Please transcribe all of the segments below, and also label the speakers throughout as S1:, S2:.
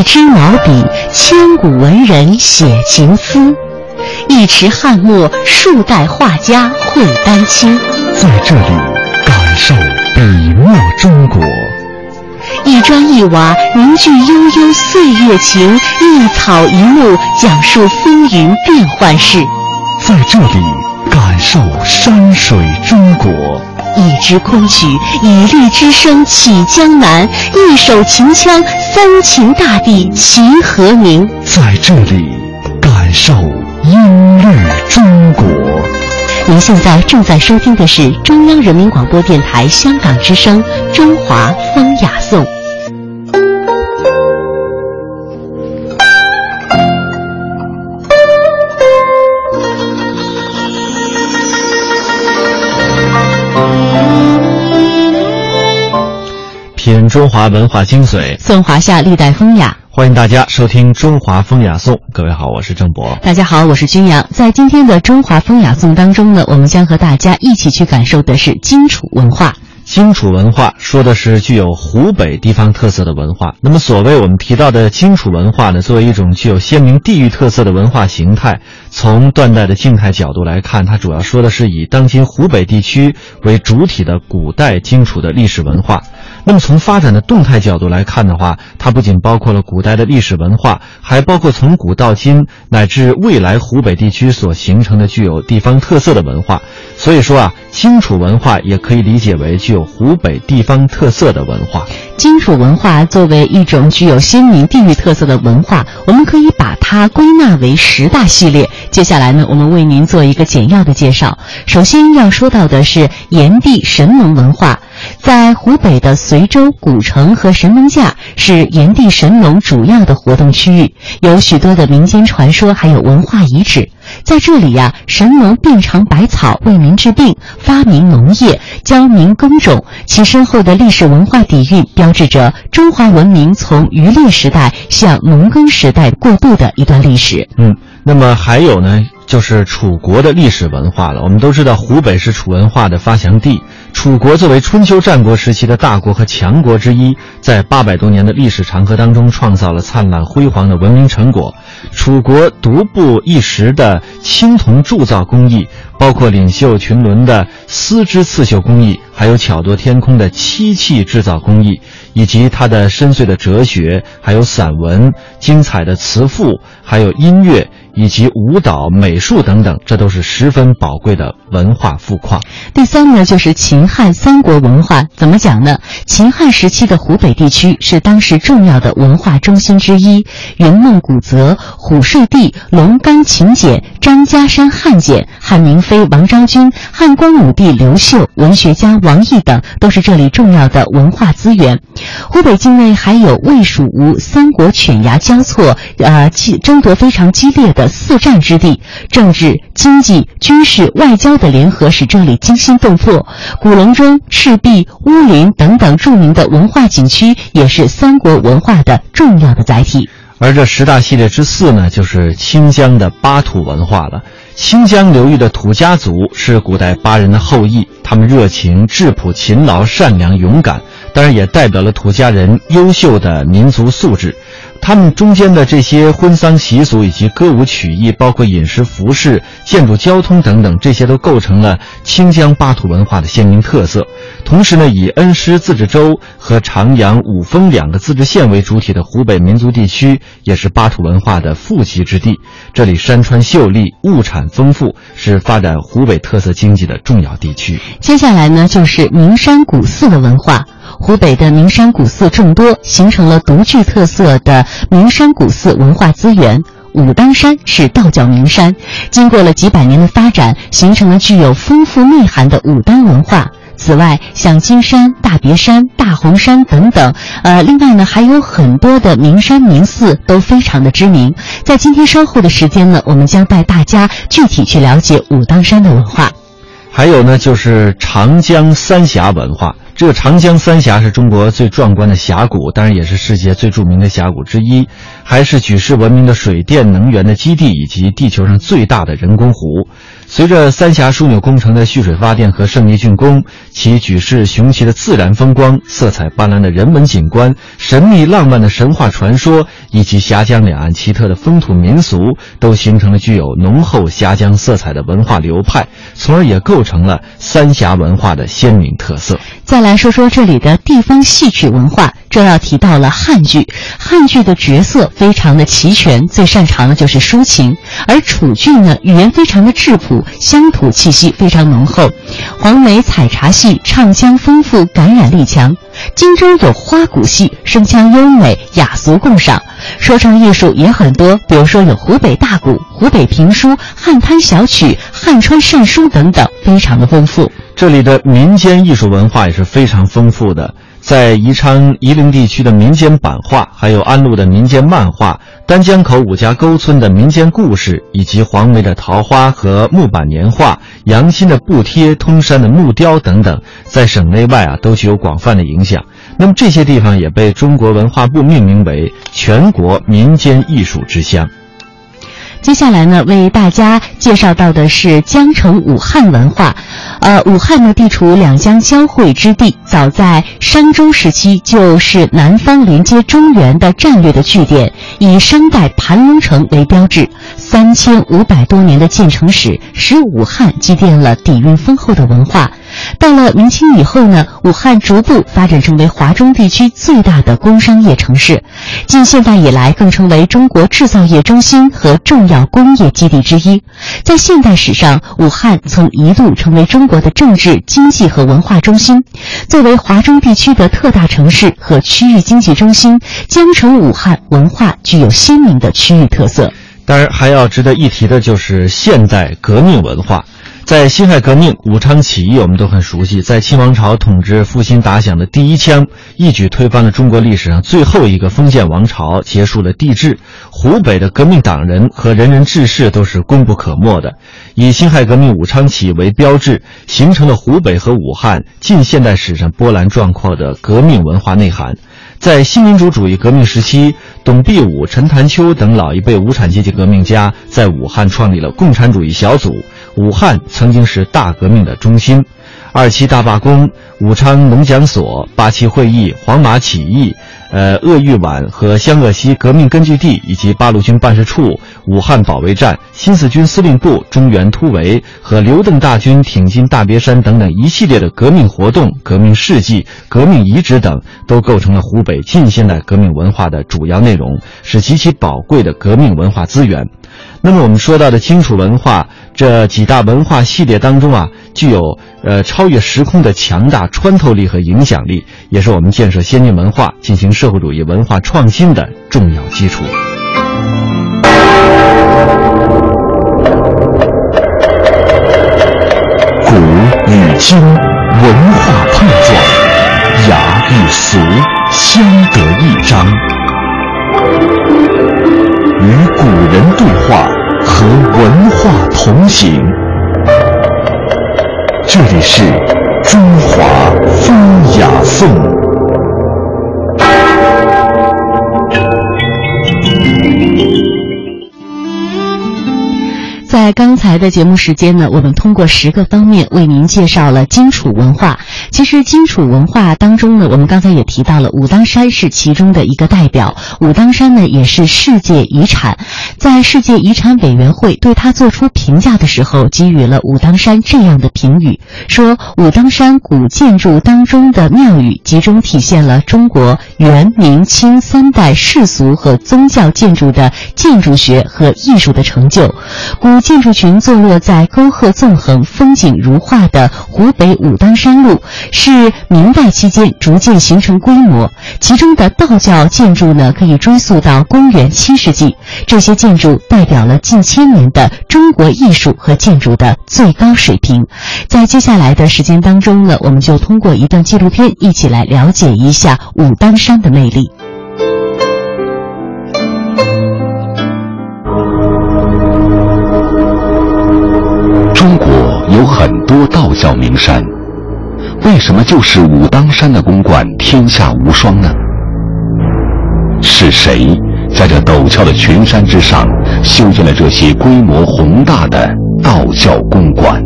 S1: 一支毛笔，千古文人写情思；一池翰墨，数代画家绘丹青。
S2: 在这里感受笔墨中国。
S1: 一砖一瓦凝聚悠悠岁月情，一草一木讲述风云变幻事。
S2: 在这里感受山水中国。
S1: 一支昆曲，以律之声起江南；一首秦腔，三秦大地齐和鸣。
S2: 在这里感受音律中国。
S1: 您现在正在收听的是中央人民广播电台香港之声《中华风雅颂》。
S3: 品中华文化精髓，
S1: 颂华夏历代风雅。
S3: 欢迎大家收听《中华风雅颂》。各位好，我是郑博。
S1: 大家好，我是君阳。在今天的《中华风雅颂》当中呢，我们将和大家一起去感受的是荆楚文化。
S3: 荆楚文化说的是具有湖北地方特色的文化。那么，所谓我们提到的荆楚文化呢，作为一种具有鲜明地域特色的文化形态，从断代的静态角度来看，它主要说的是以当今湖北地区为主体的古代荆楚的历史文化。那么从发展的动态角度来看的话，它不仅包括了古代的历史文化，还包括从古到今乃至未来湖北地区所形成的具有地方特色的文化。所以说啊，荆楚文化也可以理解为具有湖北地方特色的文化。
S1: 荆楚文化作为一种具有鲜明地域特色的文化，我们可以把它归纳为十大系列。接下来呢，我们为您做一个简要的介绍。首先要说到的是炎帝神农文化。在湖北的随州古城和神农架是炎帝神农主要的活动区域，有许多的民间传说，还有文化遗址。在这里呀，神农遍尝百草，为民治病，发明农业，教民耕种，其深厚的历史文化底蕴，标志着中华文明从渔猎时代向农耕时代过渡的一段历史。
S3: 嗯，那么还有呢，就是楚国的历史文化了。我们都知道，湖北是楚文化的发祥地。楚国作为春秋战国时期的大国和强国之一，在八百多年的历史长河当中，创造了灿烂辉煌的文明成果。楚国独步一时的青铜铸造工艺，包括领袖群伦的丝织刺绣工艺，还有巧夺天工的漆器制造工艺，以及它的深邃的哲学，还有散文、精彩的词赋，还有音乐。以及舞蹈、美术等等，这都是十分宝贵的文化富矿。
S1: 第三呢，就是秦汉三国文化。怎么讲呢？秦汉时期的湖北地区是当时重要的文化中心之一。云梦古泽、虎睡地、龙冈秦简、张家山汉简、汉明妃王昭君、汉光武帝刘秀、文学家王毅等，都是这里重要的文化资源。湖北境内还有魏、蜀、吴三国犬牙交错，呃，争夺非常激烈的。的四战之地，政治、经济、军事、外交的联合使这里惊心动魄。古隆中、赤壁、乌林等等著名的文化景区，也是三国文化的重要的载体。
S3: 而这十大系列之四呢，就是清江的巴土文化了。清江流域的土家族是古代巴人的后裔，他们热情、质朴、勤劳、善良、勇敢，当然也代表了土家人优秀的民族素质。他们中间的这些婚丧习俗以及歌舞曲艺，包括饮食、服饰、建筑、交通等等，这些都构成了清江巴土文化的鲜明特色。同时呢，以恩施自治州和长阳、五峰两个自治县为主体的湖北民族地区，也是巴土文化的富集之地。这里山川秀丽，物产丰富，是发展湖北特色经济的重要地区。
S1: 接下来呢，就是名山古寺的文化。湖北的名山古寺众多，形成了独具特色的名山古寺文化资源。武当山是道教名山，经过了几百年的发展，形成了具有丰富内涵的武当文化。此外，像金山、大别山、大洪山等等，呃，另外呢，还有很多的名山名寺都非常的知名。在今天稍后的时间呢，我们将带大家具体去了解武当山的文化。
S3: 还有呢，就是长江三峡文化。这个长江三峡是中国最壮观的峡谷，当然也是世界最著名的峡谷之一，还是举世闻名的水电能源的基地，以及地球上最大的人工湖。随着三峡枢纽工程的蓄水发电和胜利竣工，其举世雄奇的自然风光、色彩斑斓的人文景观、神秘浪漫的神话传说，以及峡江两岸奇特的风土民俗，都形成了具有浓厚峡江色彩的文化流派，从而也构成了三峡文化的鲜明特色。
S1: 再来说说这里的地方戏曲文化，这要提到了汉剧。汉剧的角色非常的齐全，最擅长的就是抒情；而楚剧呢，语言非常的质朴，乡土气息非常浓厚。黄梅采茶戏唱腔丰富，感染力强。荆州有花鼓戏，声腔优美，雅俗共赏。说唱艺术也很多，比如说有湖北大鼓、湖北评书、汉滩小曲、汉川善书等等，非常的丰富。
S3: 这里的民间艺术文化也是非常丰富的，在宜昌、夷陵地区的民间版画，还有安陆的民间漫画，丹江口五家沟村的民间故事，以及黄梅的桃花和木板年画、阳新的布贴、通山的木雕等等，在省内外啊都具有广泛的影响。那么这些地方也被中国文化部命名为全国民间艺术之乡。
S1: 接下来呢，为大家介绍到的是江城武汉文化。呃，武汉呢地处两江交汇之地，早在商周时期就是南方连接中原的战略的据点，以商代盘龙城为标志。三千五百多年的建城史，使武汉积淀了底蕴丰厚的文化。到了明清以后呢，武汉逐步发展成为华中地区最大的工商业城市。近现代以来，更成为中国制造业中心和重要工业基地之一。在现代史上，武汉曾一度成为中国的政治、经济和文化中心。作为华中地区的特大城市和区域经济中心，江城武汉文化具有鲜明的区域特色。
S3: 当然，还要值得一提的就是现代革命文化。在辛亥革命、武昌起义，我们都很熟悉。在清王朝统治复兴打响的第一枪，一举推翻了中国历史上最后一个封建王朝，结束了帝制。湖北的革命党人和仁人志士都是功不可没的。以辛亥革命、武昌起义为标志，形成了湖北和武汉近现代史上波澜壮阔的革命文化内涵。在新民主主义革命时期，董必武、陈潭秋等老一辈无产阶级革命家在武汉创立了共产主义小组。武汉曾经是大革命的中心，二七大罢工、武昌农讲所、八七会议、黄麻起义、呃鄂豫皖和湘鄂西革命根据地以及八路军办事处、武汉保卫战、新四军司令部、中原突围和刘邓大军挺进大别山等等一系列的革命活动、革命事迹、革命遗址等，都构成了湖北近现代革命文化的主要内容，是极其宝贵的革命文化资源。那么我们说到的荆楚文化这几大文化系列当中啊，具有呃超越时空的强大穿透力和影响力，也是我们建设先进文化、进行社会主义文化创新的重要基础。
S2: 古与今文化碰撞，雅与俗相得益彰。与古人对化，和文化同行。这里是中华风雅颂。
S1: 在刚才的节目时间呢，我们通过十个方面为您介绍了荆楚文化。其实荆楚文化当中呢，我们刚才也提到了武当山是其中的一个代表。武当山呢也是世界遗产，在世界遗产委员会对它做出评价的时候，给予了武当山这样的评语：说武当山古建筑当中的庙宇，集中体现了中国元、明、清三代世俗和宗教建筑的建筑学和艺术的成就。古建筑群坐落在沟壑纵横、风景如画的湖北武当山路，是明代期间逐渐形成规模。其中的道教建筑呢，可以追溯到公元七世纪。这些建筑代表了近千年的中国艺术和建筑的最高水平。在接下来的时间当中呢，我们就通过一段纪录片，一起来了解一下武当山的魅力。
S2: 中国有很多道教名山，为什么就是武当山的公馆天下无双呢？是谁在这陡峭的群山之上修建了这些规模宏大的道教公馆。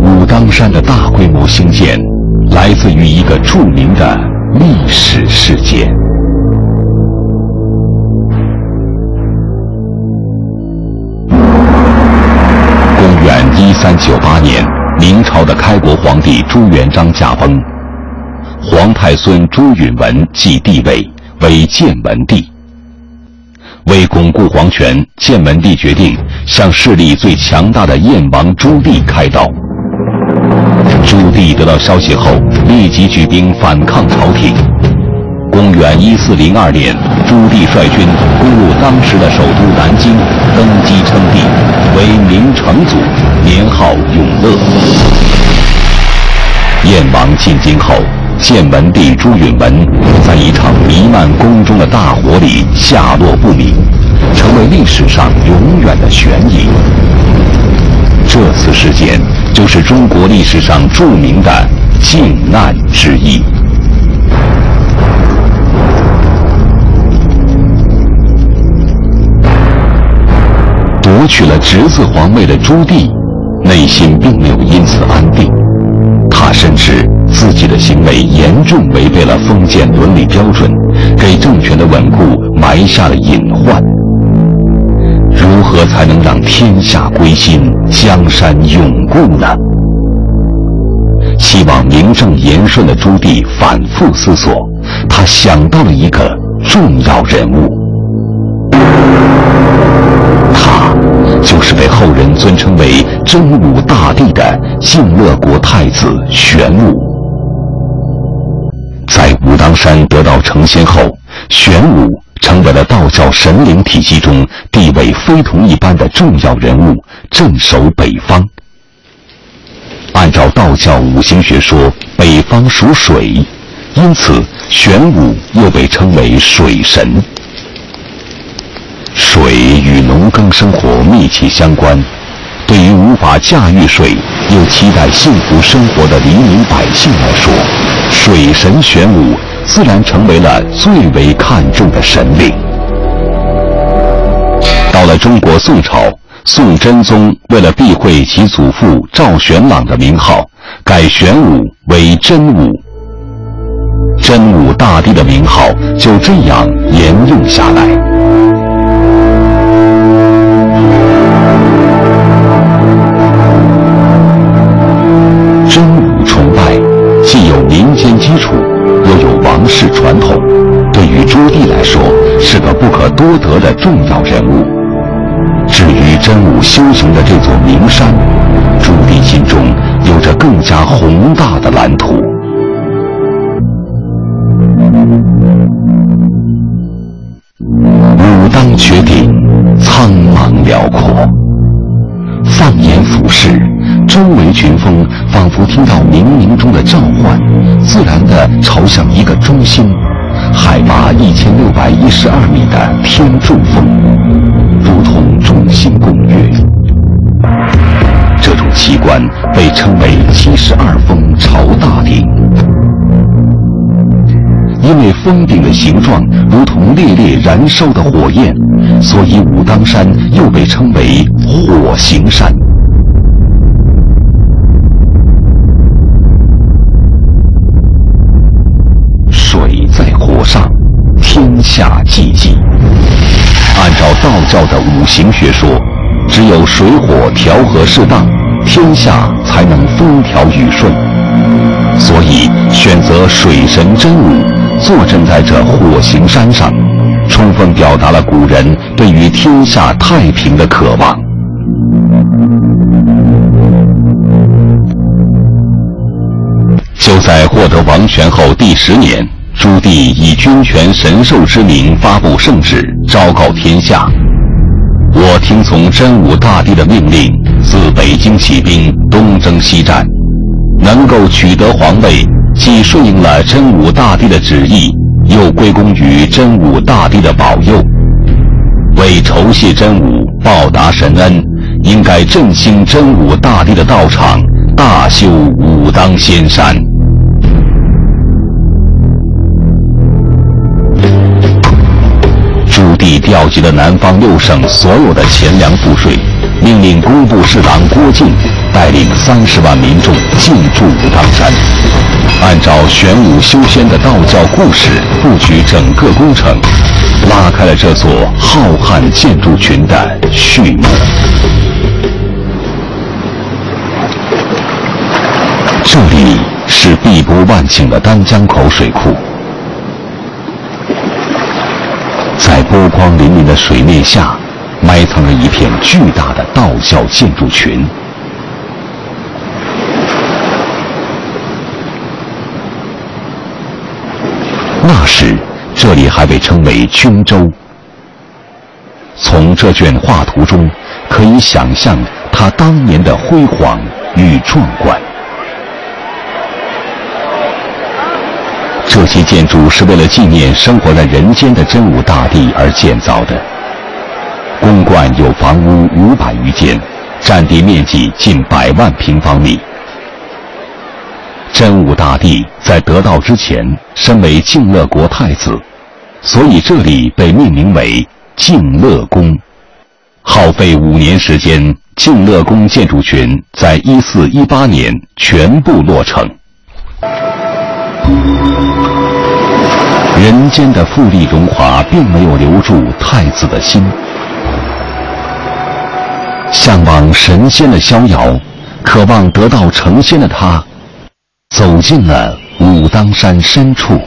S2: 武当山的大规模兴建，来自于一个著名的历史事件。九八年，明朝的开国皇帝朱元璋驾崩，皇太孙朱允文继帝位为建文帝。为巩固皇权，建文帝决定向势力最强大的燕王朱棣开刀。朱棣得到消息后，立即举兵反抗朝廷。公元一四零二年，朱棣率军攻入当时的首都南京，登基称帝，为明成祖，年号永乐。燕王进京后，建文帝朱允文在一场弥漫宫中的大火里下落不明，成为历史上永远的悬疑。这次事件就是中国历史上著名的靖难之役。夺取了侄子皇位的朱棣，内心并没有因此安定。他深知自己的行为严重违背了封建伦理标准，给政权的稳固埋下了隐患。如何才能让天下归心，江山永固呢？希望名正言顺的朱棣反复思索，他想到了一个重要人物，就是被后人尊称为真武大帝的晋乐国太子玄武。在武当山得道成仙后，玄武。成为了道教神灵体系中地位非同一般的重要人物，镇守北方。按照道教五行学说，北方属水，因此玄武又被称为水神。水与农耕生活密切相关，对于无法驾驭水又期待幸福生活的黎民百姓来说，水神玄武。自然成为了最为看重的神灵。到了中国宋朝，宋真宗为了避讳其祖父赵玄朗的名号，改玄武为真武。真武大帝的名号就这样沿用下来。不可多得的重要人物。至于真武修行的这座名山，朱棣心中有着更加宏大的蓝图。武当绝顶，苍茫辽阔。放眼俯视，周围群峰仿佛听到冥冥中的召唤，自然地朝向一个中心——海拔一千六百一十二米的天柱峰，如同众星拱月。这种奇观被称为“七十二峰朝大顶”，因为峰顶的形状如同烈烈燃烧的火焰。所以武当山又被称为火形山。水在火上，天下寂寂。按照道教的五行学说，只有水火调和适当，天下才能风调雨顺。所以选择水神真武坐镇在这火形山上。充分表达了古人对于天下太平的渴望。就在获得王权后第十年，朱棣以君权神授之名发布圣旨，昭告天下：我听从真武大帝的命令，自北京起兵，东征西战，能够取得皇位，既顺应了真武大帝的旨意。又归功于真武大帝的保佑，为酬谢真武、报答神恩，应该振兴真武大帝的道场，大修武当仙山。地调集了南方六省所有的钱粮赋税，命令工部侍郎郭靖带领三十万民众进驻武当山，按照玄武修仙的道教故事布局整个工程，拉开了这座浩瀚建筑群的序幕。这里是碧波万顷的丹江口水库。在波光粼粼的水面下，埋藏着一片巨大的道教建筑群。那时，这里还被称为军州。从这卷画图中，可以想象它当年的辉煌与壮观。这些建筑是为了纪念生活在人间的真武大帝而建造的。公馆有房屋五百余间，占地面积近百万平方米。真武大帝在得道之前，身为静乐国太子，所以这里被命名为静乐宫。耗费五年时间，静乐宫建筑群在一四一八年全部落成。人间的富丽荣华并没有留住太子的心，向往神仙的逍遥，渴望得道成仙的他，走进了武当山深处。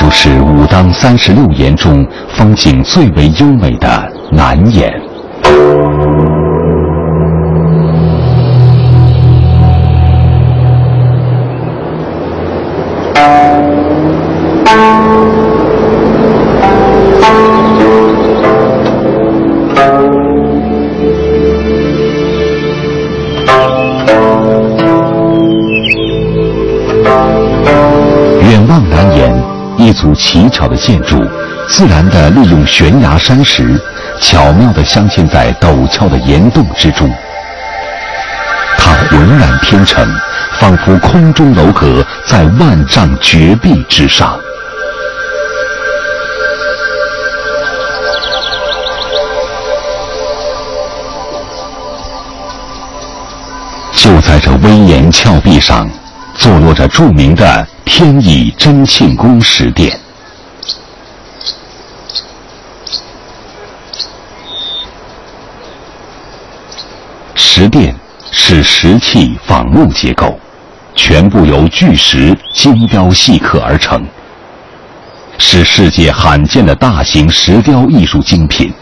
S2: 就是武当三十六岩中风景最为优美的南岩。奇巧的建筑，自然地利用悬崖山石，巧妙地镶嵌在陡峭的岩洞之中。它浑然天成，仿佛空中楼阁在万丈绝壁之上。就在这威严峭壁上，坐落着著名的天乙真庆宫石殿。石殿是石器仿木结构，全部由巨石精雕细刻而成，是世界罕见的大型石雕艺术精品。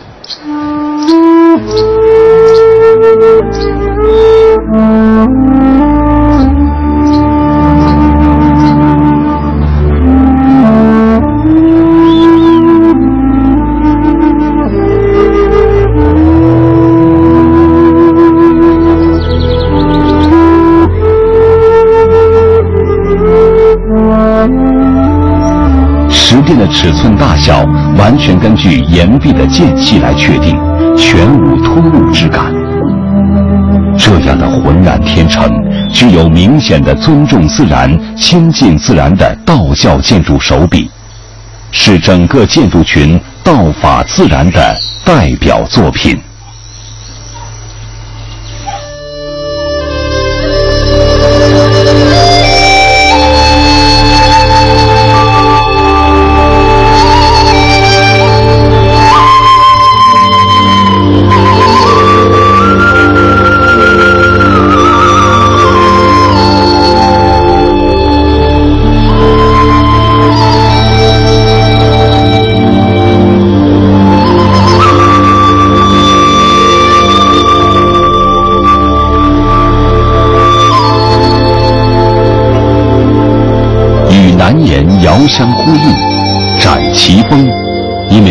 S2: 殿的尺寸大小完全根据岩壁的间隙来确定，全无突兀之感。这样的浑然天成，具有明显的尊重自然、亲近自然的道教建筑手笔，是整个建筑群道法自然的代表作品。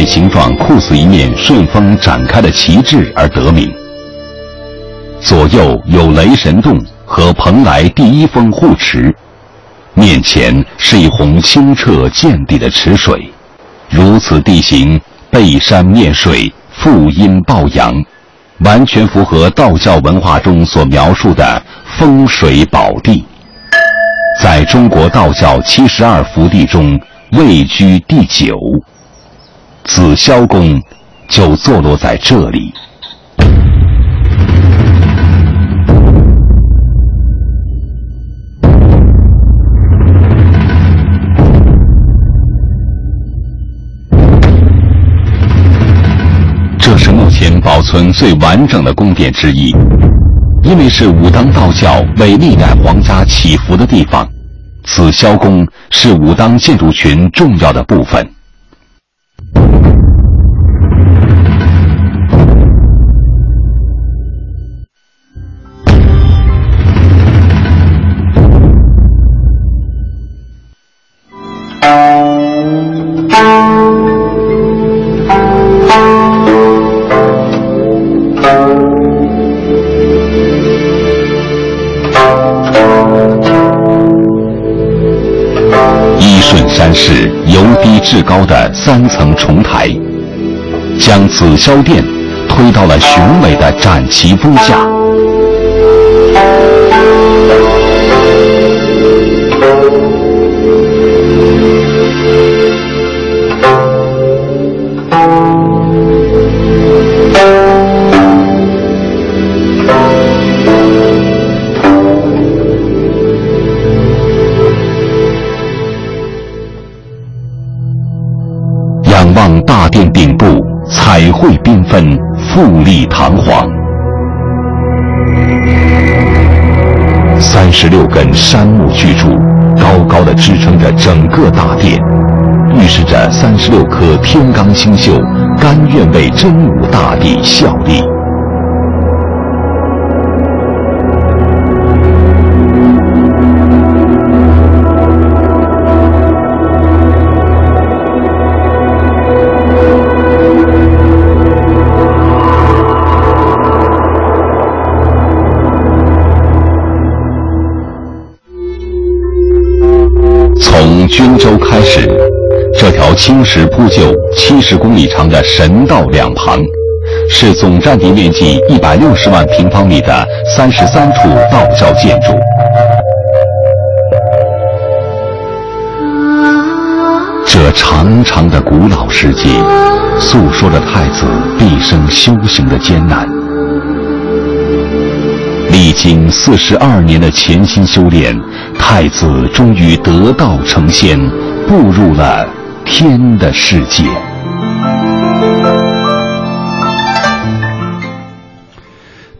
S2: 形状酷似一面顺风展开的旗帜而得名。左右有雷神洞和蓬莱第一峰护持，面前是一泓清澈见底的池水，如此地形，背山面水，负阴抱阳，完全符合道教文化中所描述的风水宝地。在中国道教七十二福地中，位居第九。紫霄宫就坐落在这里。这是目前保存最完整的宫殿之一，因为是武当道教为历代皇家祈福的地方。紫霄宫是武当建筑群重要的部分。山势由低至高的三层重台，将紫霄殿推到了雄伟的展旗峰下。殿顶部彩绘缤纷，富丽堂皇。三十六根杉木巨柱高高的支撑着整个大殿，预示着三十六颗天罡星宿甘愿为真武大帝效力。均州开始，这条青石铺就、七十公里长的神道两旁，是总占地面积一百六十万平方米的三十三处道教建筑。这长长的古老世界，诉说着太子毕生修行的艰难。历经四十二年的潜心修炼，太子终于得道成仙，步入了天的世界。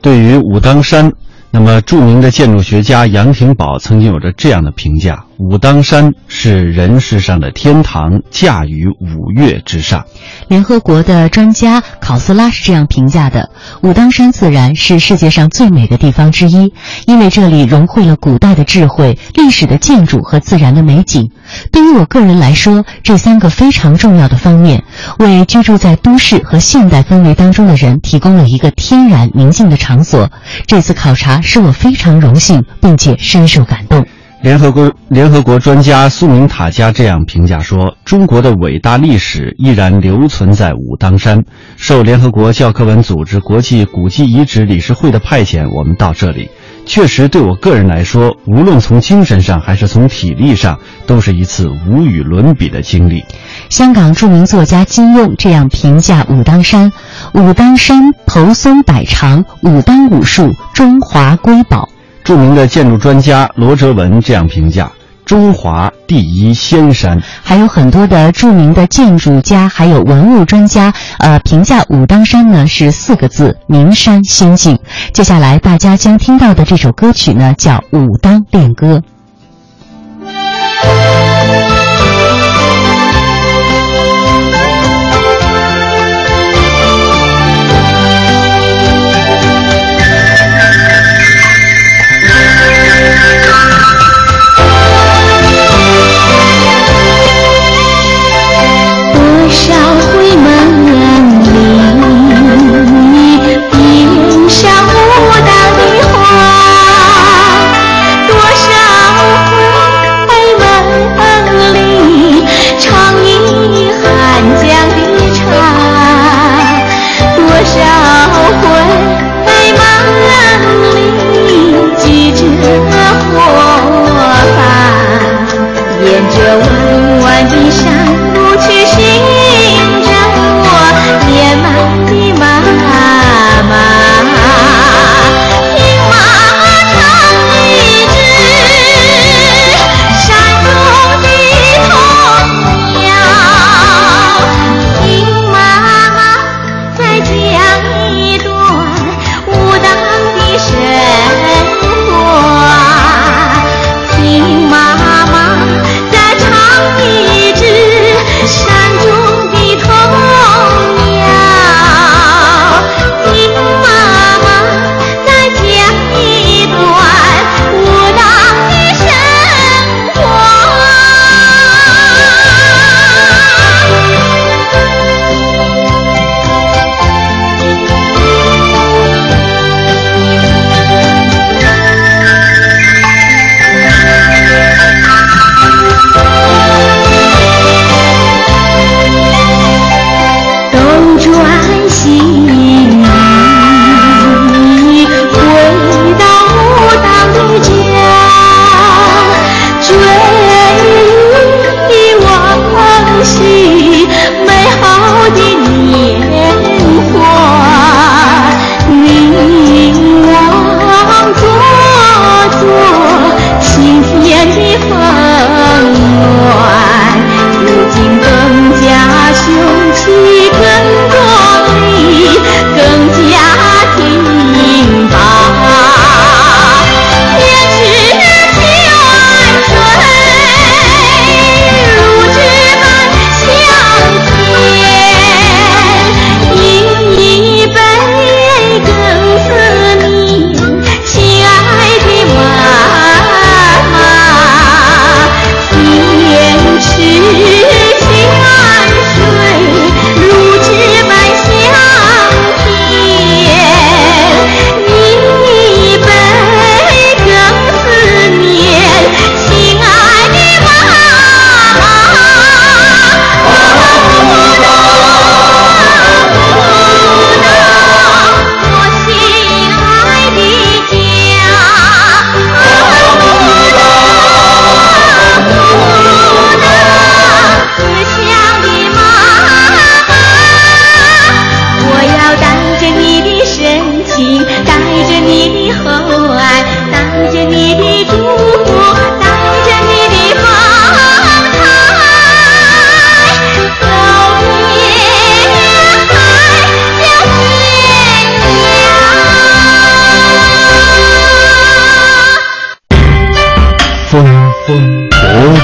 S3: 对于武当山。那么，著名的建筑学家杨廷宝曾经有着这样的评价：“武当山是人世上的天堂，驾于五岳之上。”
S1: 联合国的专家考斯拉是这样评价的：“武当山自然是世界上最美的地方之一，因为这里融汇了古代的智慧、历史的建筑和自然的美景。对于我个人来说，这三个非常重要的方面，为居住在都市和现代氛围当中的人提供了一个天然宁静的场所。这次考察。”使我非常荣幸，并且深受感动。
S3: 联合国联合国专家苏明塔加这样评价说：“中国的伟大历史依然留存在武当山。受联合国教科文组织国际古迹遗址理事会的派遣，我们到这里，确实对我个人来说，无论从精神上还是从体力上，都是一次无与伦比的经历。”
S1: 香港著名作家金庸这样评价武当山：“武当山蓬松百长，武当武术中华瑰宝。”
S3: 著名的建筑专家罗哲文这样评价：“中华第一仙山。”
S1: 还有很多的著名的建筑家还有文物专家，呃，评价武当山呢是四个字：名山仙境。接下来大家将听到的这首歌曲呢叫《武当恋歌》。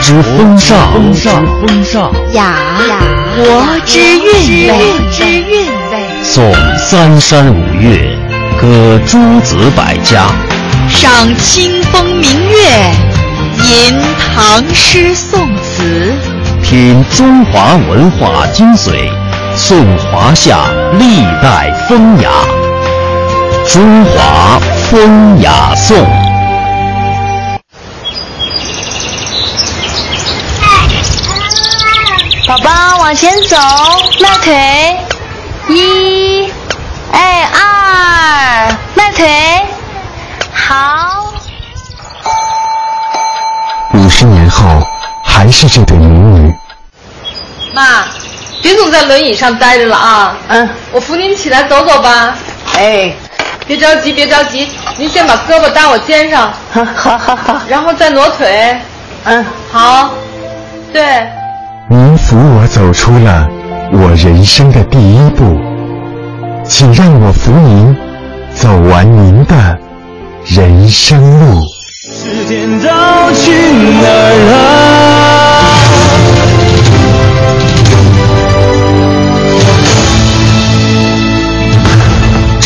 S4: 之风尚，
S5: 风尚，风尚，
S6: 雅国之韵味，之韵味。
S4: 颂三山五岳，歌诸子百家，
S6: 赏清风明月，吟唐诗宋词，
S4: 品中华文化精髓，颂华夏历代风雅。中华风雅颂。
S7: 往前走，迈腿，一，哎二，迈腿，好。
S3: 五十年后，还是这对母女。
S8: 妈，别总在轮椅上待着了啊！
S7: 嗯，
S8: 我扶您起来走走吧。
S7: 哎，
S8: 别着急，别着急，您先把胳膊搭我肩上，
S7: 好好好，
S8: 然后再挪腿。
S7: 嗯，
S8: 好，对。
S3: 您扶我走出了我人生的第一步，请让我扶您走完您的人生路。
S5: 时间都去哪儿了？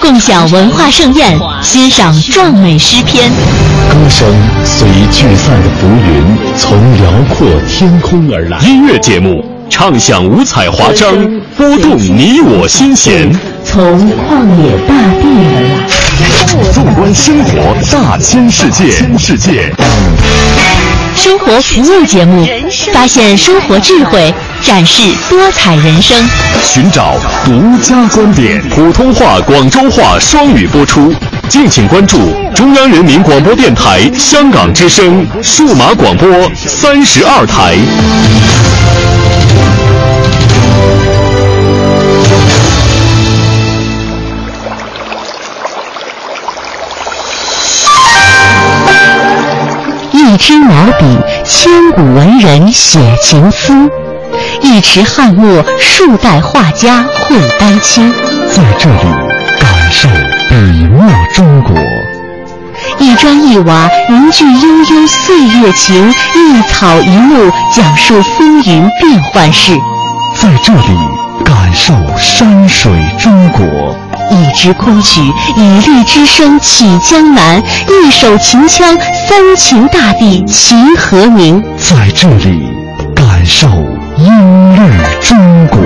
S1: 共享文化盛宴，欣赏壮美诗篇。
S9: 歌声随聚散的浮云，从辽阔天空而来。音乐节目唱响五彩华章，拨动你我心弦。
S1: 从旷野大地而来。
S9: 纵观生活大千世界，世界。
S1: 生活服务节目，发现生活智慧，展示多彩人生，
S9: 寻找独家观点。普通话、广州话双语播出。敬请关注中央人民广播电台香港之声数码广播三十二台。
S1: 一支毛笔，千古文人写情思；一池汉墨，数代画家绘丹青。
S3: 在这里感受笔墨中国。
S1: 一砖一瓦凝聚悠悠岁月情，一草一木讲述风云变幻事。
S3: 在这里感受山水中国。
S1: 一支昆曲，以律之声起江南；一首秦腔，三秦大地齐和鸣。
S3: 在这里感受音律中国。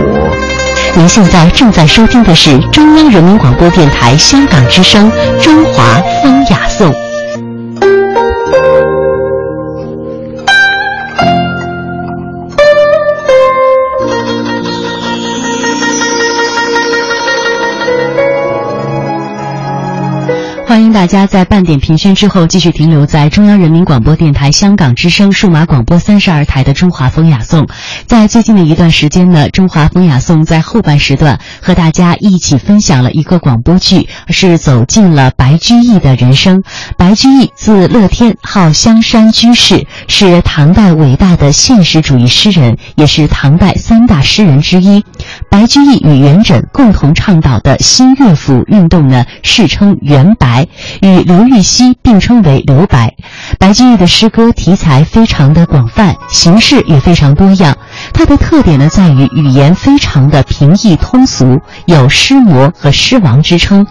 S1: 您现在正在收听的是中央人民广播电台香港之声《中华风雅颂》。欢迎大家在半点评宣之后继续停留在中央人民广播电台香港之声数码广播三十二台的《中华风雅颂》。在最近的一段时间呢，《中华风雅颂》在后半时段和大家一起分享了一个广播剧，是走进了白居易的人生。白居易字乐天，号香山居士，是唐代伟大的现实主义诗人，也是唐代三大诗人之一。白居易与元稹共同倡导的新乐府运动呢，世称元白。与刘禹锡并称为刘白。白居易的诗歌题材非常的广泛，形式也非常多样。它的特点呢，在于语言非常的平易通俗，有诗魔和诗王之称。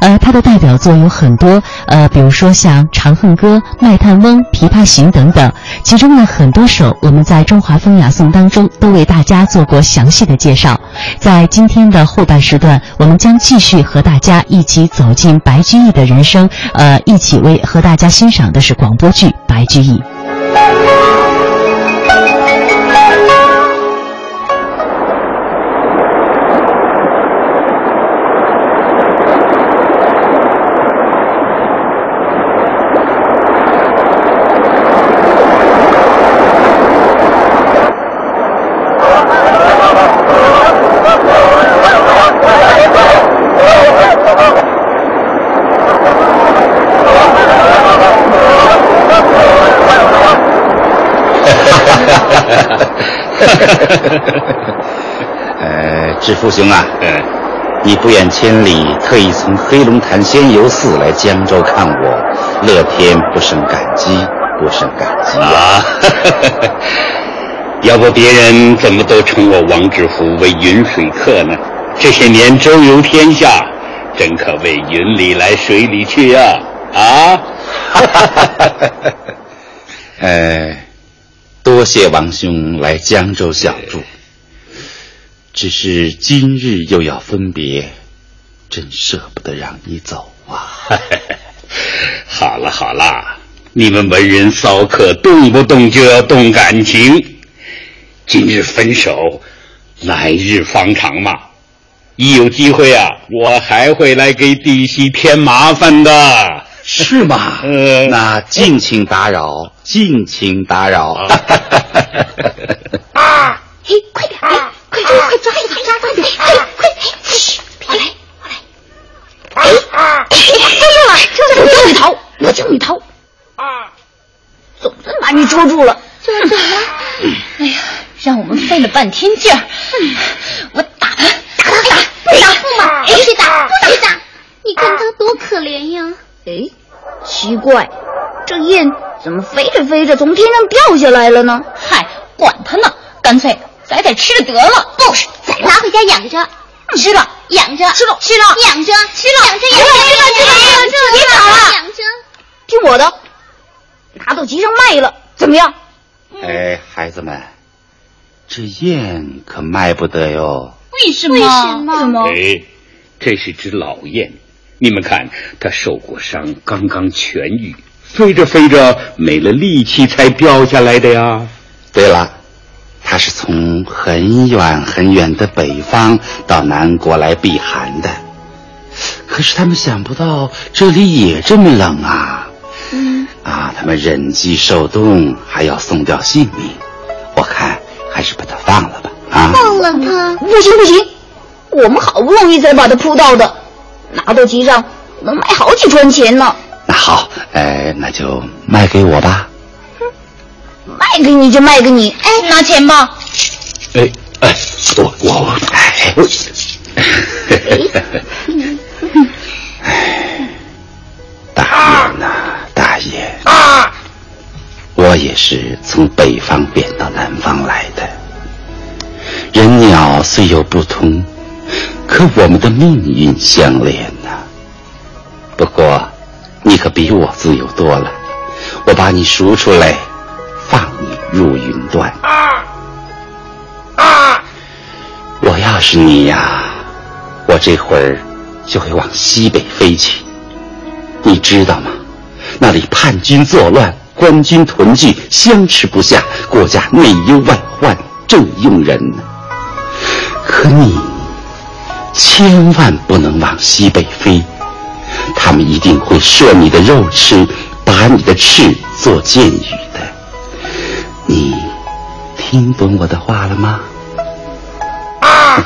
S1: 呃，他的代表作有很多，呃，比如说像《长恨歌》《卖炭翁》《琵琶行》等等。其中呢，很多首我们在《中华风雅颂》当中都为大家做过详细的介绍。在今天的后半时段，我们将继续和大家一起走进白居易的人生，呃，一起为和大家欣赏的是广播剧《白居易》。
S10: 呃，知府兄啊，嗯，你不远千里，特意从黑龙潭仙游寺来江州看我，乐天不胜感激，不胜感激啊！
S11: 要不别人怎么都称我王志福为云水客呢？这些年周游天下，真可谓云里来水里去呀！啊！
S10: 哎。多谢王兄来江州小住，只是今日又要分别，真舍不得让你走啊！
S11: 好了好了，你们文人骚客动不动就要动感情，今日分手，来日方长嘛。一有机会啊，我还会来给弟媳添麻烦的。
S10: 是吗？那敬请打扰，敬请打扰。
S12: 啊！嘿，快点，快快快抓住他，快点，快快，嘘，我来，我来。哎，抓住了！我教你逃，我教你逃。啊！总算把你捉住了。
S13: 怎么了？哎呀，让我们费了半天劲儿。我打他，
S12: 打他，打，不打，
S13: 不打，
S12: 不许打，
S13: 不
S12: 打，打。
S13: 你看他多可怜呀。
S12: 哎，奇怪，这雁怎么飞着飞着从天上掉下来了呢？
S13: 嗨，管他呢，干脆宰宰吃了得了。
S12: 不是，拿回家养着，
S13: 吃了
S12: 养着，
S13: 吃了
S12: 吃了养着，
S13: 吃了
S12: 养着，养着，养着，
S13: 养着，
S12: 别
S13: 打了，
S12: 养着，听我的，拿到集上卖了，怎么样？
S10: 哎，孩子们，这雁可卖不得哟。
S13: 为什么？
S12: 为什么？
S11: 哎，这是只老雁。你们看，它受过伤，刚刚痊愈，飞着飞着没了力气才掉下来的呀。
S10: 对了，他是从很远很远的北方到南国来避寒的。可是他们想不到这里也这么冷啊！嗯，啊，他们忍饥受冻，还要送掉性命。我看还是把他放了吧。啊，
S12: 放了他？不行不行，我们好不容易才把他扑到的。拿到集上能卖好几串钱呢。
S10: 那好，哎，那就卖给我吧。
S12: 卖给你就卖给你，
S13: 哎，拿钱吧。
S11: 哎哎，我我哎，
S10: 哎，我也是从北方贬到南方来的。人鸟虽有不同。可我们的命运相连呐。不过，你可比我自由多了。我把你赎出来，放你入云端。啊啊！我要是你呀，我这会儿就会往西北飞去。你知道吗？那里叛军作乱，官军屯聚，相持不下，国家内忧外患，正用人呢。可你。千万不能往西北飞，他们一定会射你的肉吃，拔你的翅做箭羽的。你听懂我的话了吗？啊！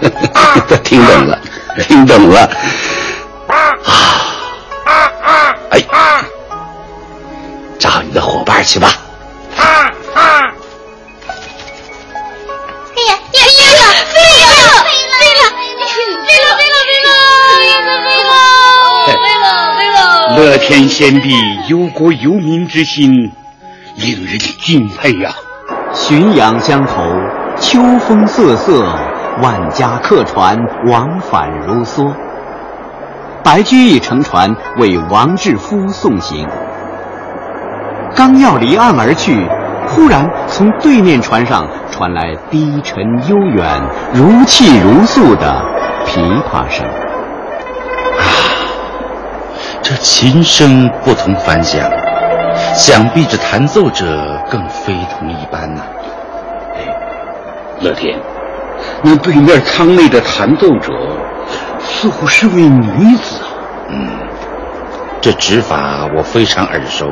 S10: 听懂了，听懂了。啊啊啊！哎，找你的伙伴去吧。啊啊！
S12: 飞了飞了飞了飞了飞了飞了飞了
S11: 天贤弟忧国忧民之心，令人敬佩呀、
S14: 浔阳江头，秋风瑟瑟，万家客船往返如梭。白居易乘船为王志夫送行，刚要离岸而去，忽然从对面船上传来低沉悠远、如泣如诉的琵琶声。
S10: 啊这琴声不同凡响，想必这弹奏者更非同一般呐、哎
S11: 乐天，那对面舱内的弹奏者似乎是位女子啊。
S10: 嗯，这指法我非常耳熟。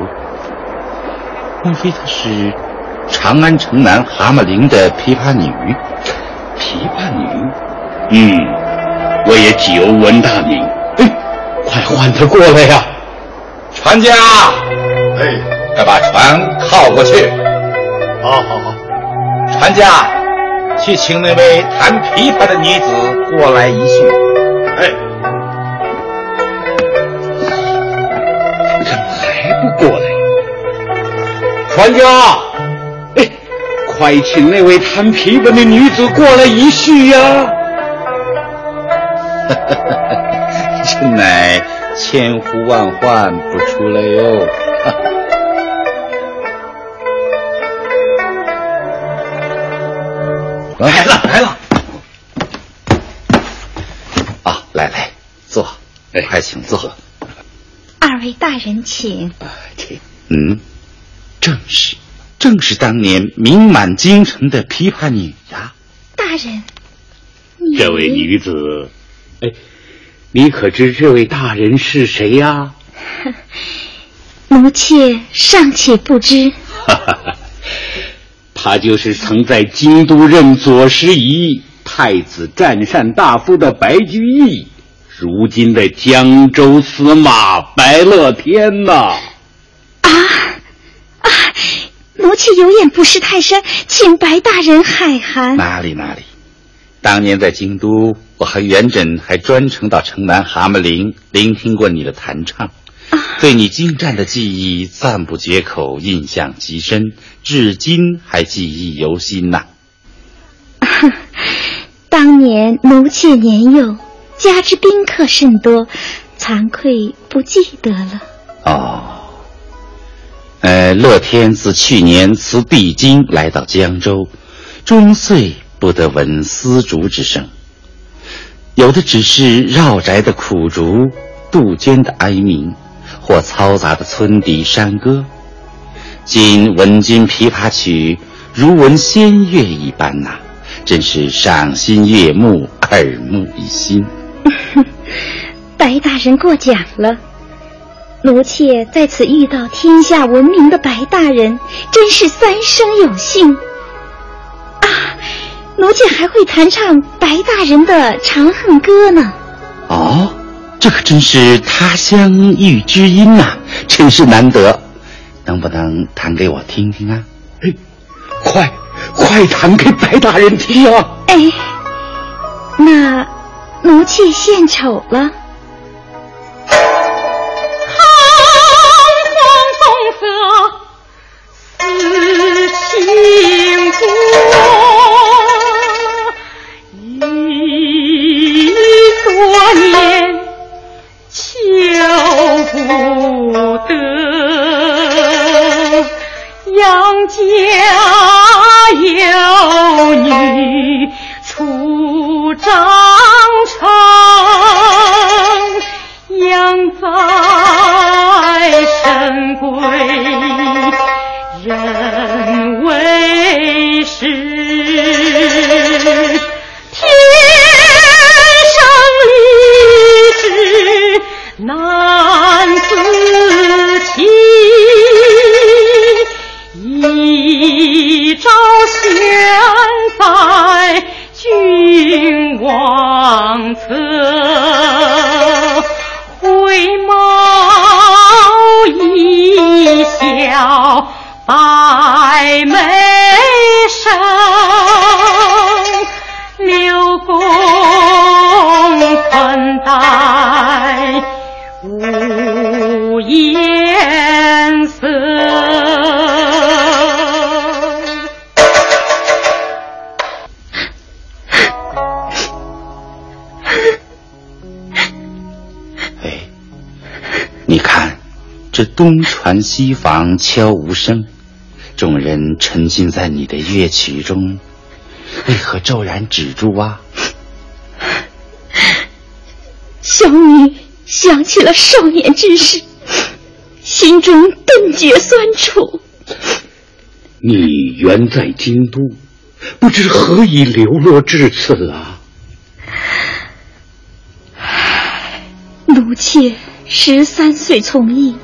S10: 莫非她是长安城南蛤蟆陵的琵琶女？
S11: 琵琶女？嗯，我也久闻大名。哎，快唤她过来呀！
S15: 船家，哎，快把船靠过去。
S16: 好好好，
S15: 船家，去请那位弹琵琶的女子过来一叙。
S11: 哎，怎么还不过来？船家，哎，快请那位弹琵琶的女子过来一叙呀！
S10: 真乃千呼万唤不出来哟。
S15: 来了来了，
S10: 啊，来来，坐，哎快请坐。
S13: 二位大人请请。
S10: 嗯，正是，正是当年名满京城的琵琶女呀。
S13: 大人，
S11: 这位女子，哎，你可知这位大人是谁呀？
S13: 奴妾尚且不知。
S11: 哈哈哈，他就是曾在京都任左拾遗、太子占善大夫的白居易，如今的江州司马白乐天呐。
S13: 奴妾有眼不识泰山，请白大人海涵。
S10: 哪里哪里，当年在京都，我和元稹还专程到城南蛤蟆陵聆听过你的弹唱，对你精湛的技艺赞不绝口，印象极深，至今还记忆犹新呐、
S13: 当年奴妾年幼，加之宾客甚多，惭愧不记得了。
S10: 哦，呃，乐天自去年辞帝京来到江州，终岁不得闻丝竹之声，有的只是绕宅的苦竹、杜鹃的哀鸣，或嘈杂的村笛山歌。今闻君琵琶曲，如闻仙乐一般呐、真是赏心悦目，耳目一新。
S13: 白大人过奖了。奴妾在此遇到天下闻名的白大人，真是三生有幸。啊，奴妾还会弹唱白大人的《长恨歌》呢。
S10: 哦，这可真是他乡遇知音呐、真是难得。能不能弹给我听听啊？
S11: 哎，快快弹给白大人听啊！
S13: 哎，那奴妾献丑了。
S17: 思情过已多年求不得杨家有女出长成养在深闺为
S10: 东船西舫悄无声，众人沉浸在你的乐曲中，为何骤然止住啊？
S13: 小女想起了少年之事，心中顿觉酸楚。
S11: 你原在京都，不知何以流落至此啊？
S13: 奴妾十三岁从艺，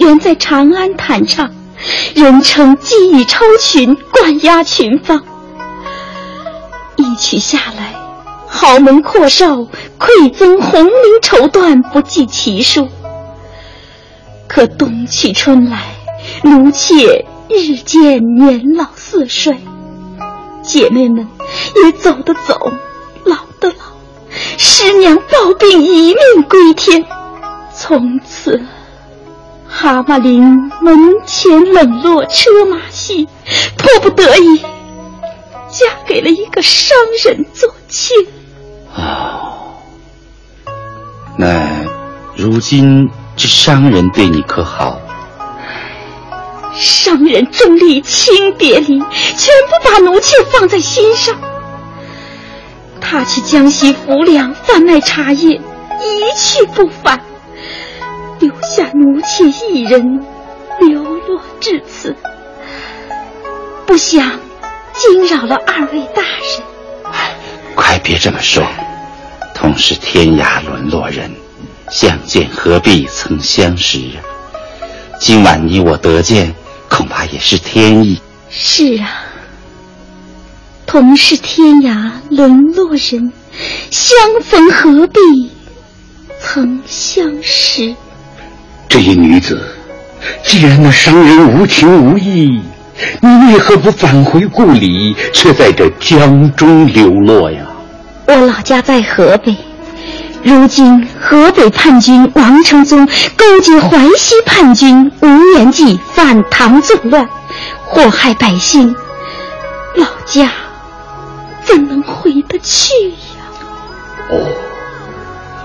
S13: 原在长安弹唱，人称技艺超群，冠压群芳。一曲下来，豪门阔少，馈赠红绫绸缎不计其数。可冬去春来，奴妾日渐年老色衰，姐妹们也走的走，老的老。师娘抱病一命归天，从此蛤蟆岭门前冷落车马戏，迫不得已嫁给了一个商人做妾。
S10: 哦，那如今这商人对你可好？
S13: 商人重利轻别离，全不把奴妾放在心上。他去江西浮梁贩卖茶叶，一去不返，留下奴妾一人流落至此。不想惊扰了二位大人。
S10: 快别这么说，同是天涯沦落人，相见何必曾相识啊！今晚你我得见，恐怕也是天意。
S13: 是啊。同是天涯沦落人，相逢何必曾相识。
S11: 这一女子，既然那商人无情无义，你为何不返回故里，却在这江中流落呀？
S13: 我老家在河北，如今河北叛军王承宗勾结淮西叛军吴元济反唐作乱，祸害百姓，老家。怎能回得去呀？
S11: 哦，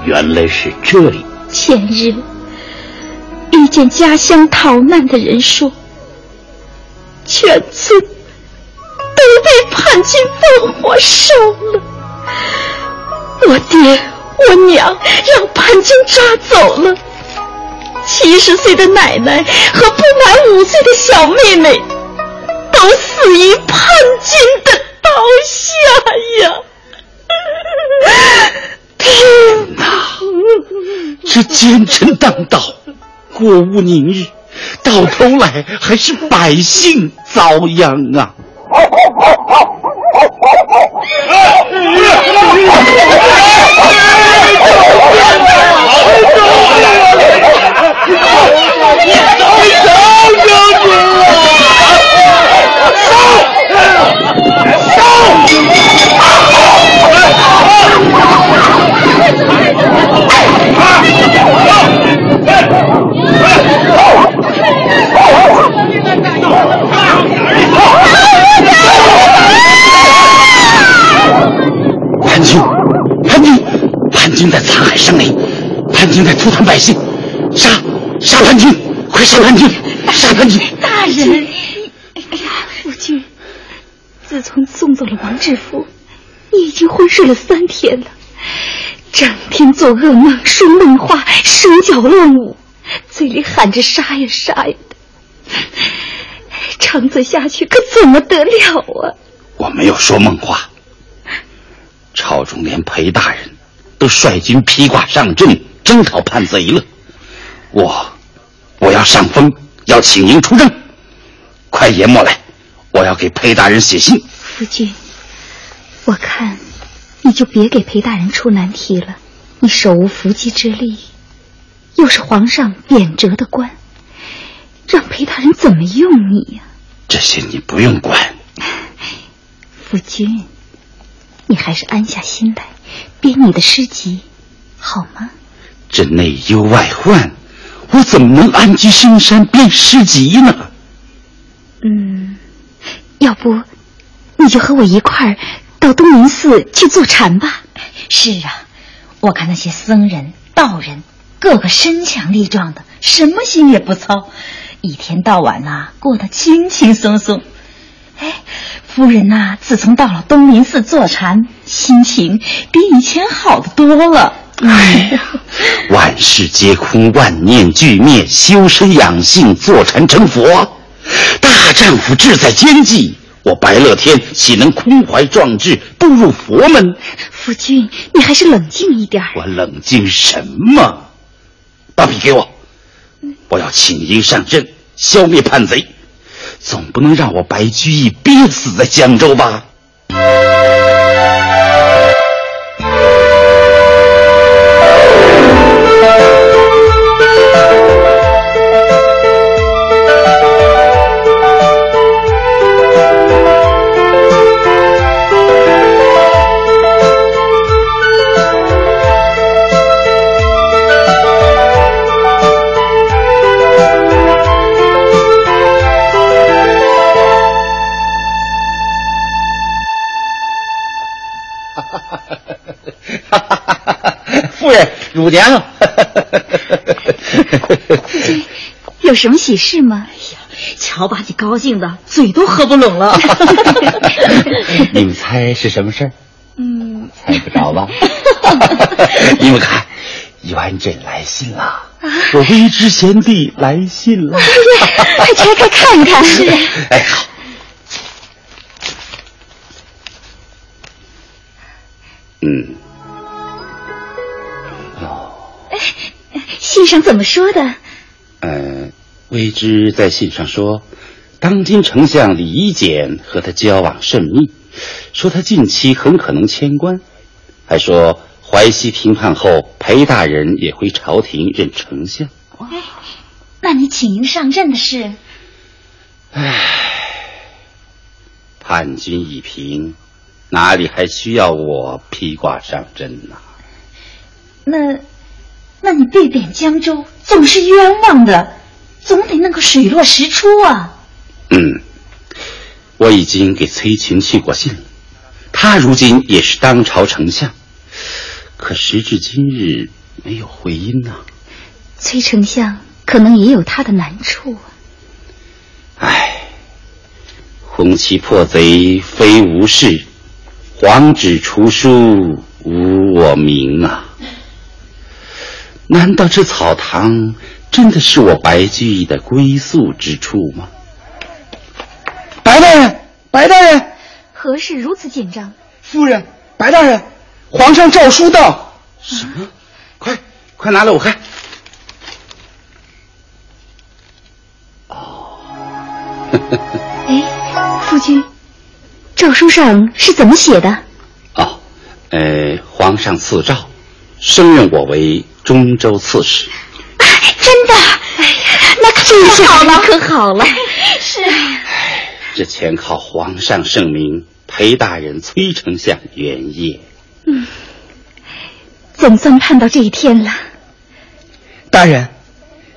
S11: 原来是这里。
S13: 前日遇见家乡逃难的人说，全村都被叛军放火烧了。我爹我娘让叛军抓走了，七十岁的奶奶和不满五岁的小妹妹都死于叛军的。刀下呀！
S11: 天哪！这奸臣当道，国无宁日，到头来还是百姓遭殃啊！叛军，叛军，叛军在残害生灵，叛军在涂炭百姓，杀杀叛军，快杀叛军，杀叛军！
S13: 大人，哎呀，夫君，自从送走了王志夫，你已经昏睡了三天了，整天做噩梦，说梦话，手脚乱舞，嘴里喊着杀呀杀呀的，长此下去可怎么得了啊？
S10: 我没有说梦话。朝中连裴大人都率军披挂上阵，征讨叛贼了。我，我要上峰，要请缨出征。快研墨来，我要给裴大人写信。
S13: 夫君，我看你就别给裴大人出难题了。你手无缚鸡之力，又是皇上贬谪的官，让裴大人怎么用你呀？
S10: 这些你不用管。
S13: 夫君。你还是安下心来，编你的诗集，好吗？
S10: 这内忧外患，我怎么能安居深山编诗集呢？
S13: 嗯，要不你就和我一块儿到东林寺去坐禅吧。
S1: 是啊，我看那些僧人、道人
S13: 个个身强力壮的，什么心也不操，一天到晚呐、过得轻轻松松。哎，夫人呐、自从到了东林寺坐禅，心情比以前好的多了。
S10: 哎呀，万事皆空，万念俱灭，修身养性，坐禅成佛。大丈夫志在兼济，我白乐天岂能空怀壮志步入佛门？
S13: 夫君，你还是冷静一点。
S10: 我冷静什么？把笔给我，我要请缨上阵，消灭叛贼。总不能让我白居易憋死在江州吧？夫人，乳娘。
S13: 夫君，有什么喜事吗？哎呀，瞧把你高兴的，嘴都合不拢了。
S10: 你们猜是什么事儿？
S13: 嗯，
S10: 猜不着吧？你们看，元稹来信了，我微之贤弟来信了。
S13: 快拆开看看。是。
S10: 哎，好。嗯，
S13: 信上怎么说的？
S10: 呃，微之在信上说，当今丞相李一简和他交往甚密，说他近期很可能迁官，还说淮西平叛后，裴大人也回朝廷任丞相。
S13: 哎，那你请缨上阵的事？
S10: 唉，叛军已平，哪里还需要我披挂上阵呢？
S13: 那，那你被贬江州，总是冤枉的，总得弄个水落石出啊。
S10: 嗯，我已经给崔群去过信了，他如今也是当朝丞相，可时至今日没有回音呐、
S13: 崔丞相可能也有他的难处啊。
S10: 唉，红旗破贼非无事，黄纸除书无我名啊！难道这草堂真的是我白居易的归宿之处吗？白大人，白大人，
S13: 何事如此紧张？
S18: 夫人，白大人，皇上诏书到。
S10: 什么？快快拿来我看。
S13: 哦哎，夫君，诏书上是怎么写的？
S10: 哦，呃，皇上赐诏，升任我为中州刺史。
S13: 真的？哎呀，那可好了，可好了。是。
S10: 这全靠皇上圣明，裴大人、崔丞相原业。
S13: 嗯，总算盼到这一天了。
S18: 大人，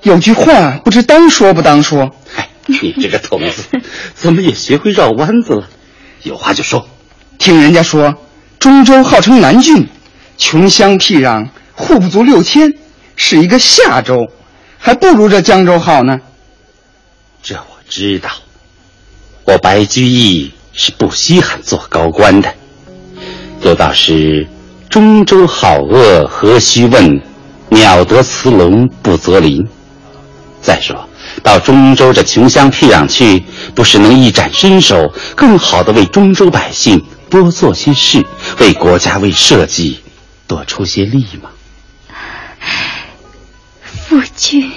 S18: 有句话不知当说不当说。
S10: 哎，你这个童子，怎么也学会绕弯子了？有话就说。
S18: 听人家说，中州号称南郡，穷乡僻壤，户不足六千，是一个下州，还不如这江州好呢。
S10: 这我知道。我白居易是不稀罕做高官的。有道是：“中州好恶何须问，鸟得雌龙不择林。”再说到中州这穷乡僻壤去，不是能一展身手，更好的为中州百姓多做些事，为国家为社稷多出些力吗？
S13: 夫君。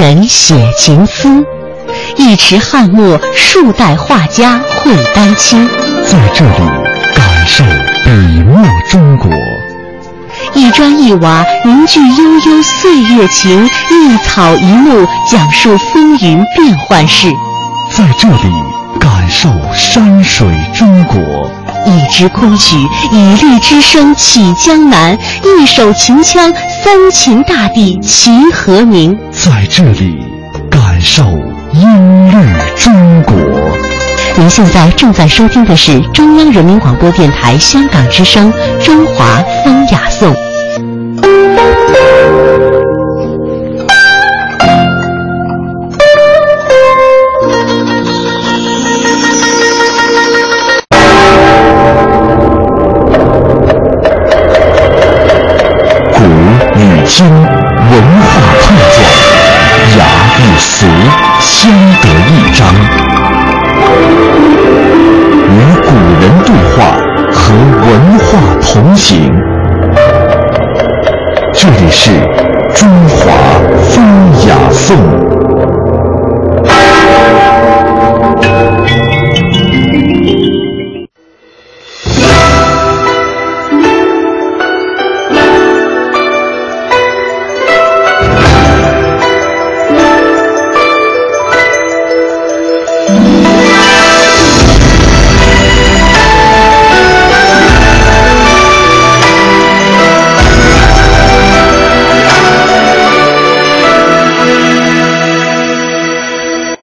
S1: 人写情思。一池汉墨，数代画家绘丹青。
S3: 在这里感受笔墨中国。
S1: 一砖一瓦凝聚悠悠岁月情，一草一木讲述风云变幻事。
S3: 在这里感受山水中国。
S1: 一支昆曲，以律之声起江南；一首秦腔，三秦大地齐和鸣。
S3: 在这里感受音律中国。
S1: 您现在正在收听的是中央人民广播电台香港之声《中华风雅颂》。
S3: 古与今俗相得益彰。与古人对话，和文化同行。这里是中华风雅颂。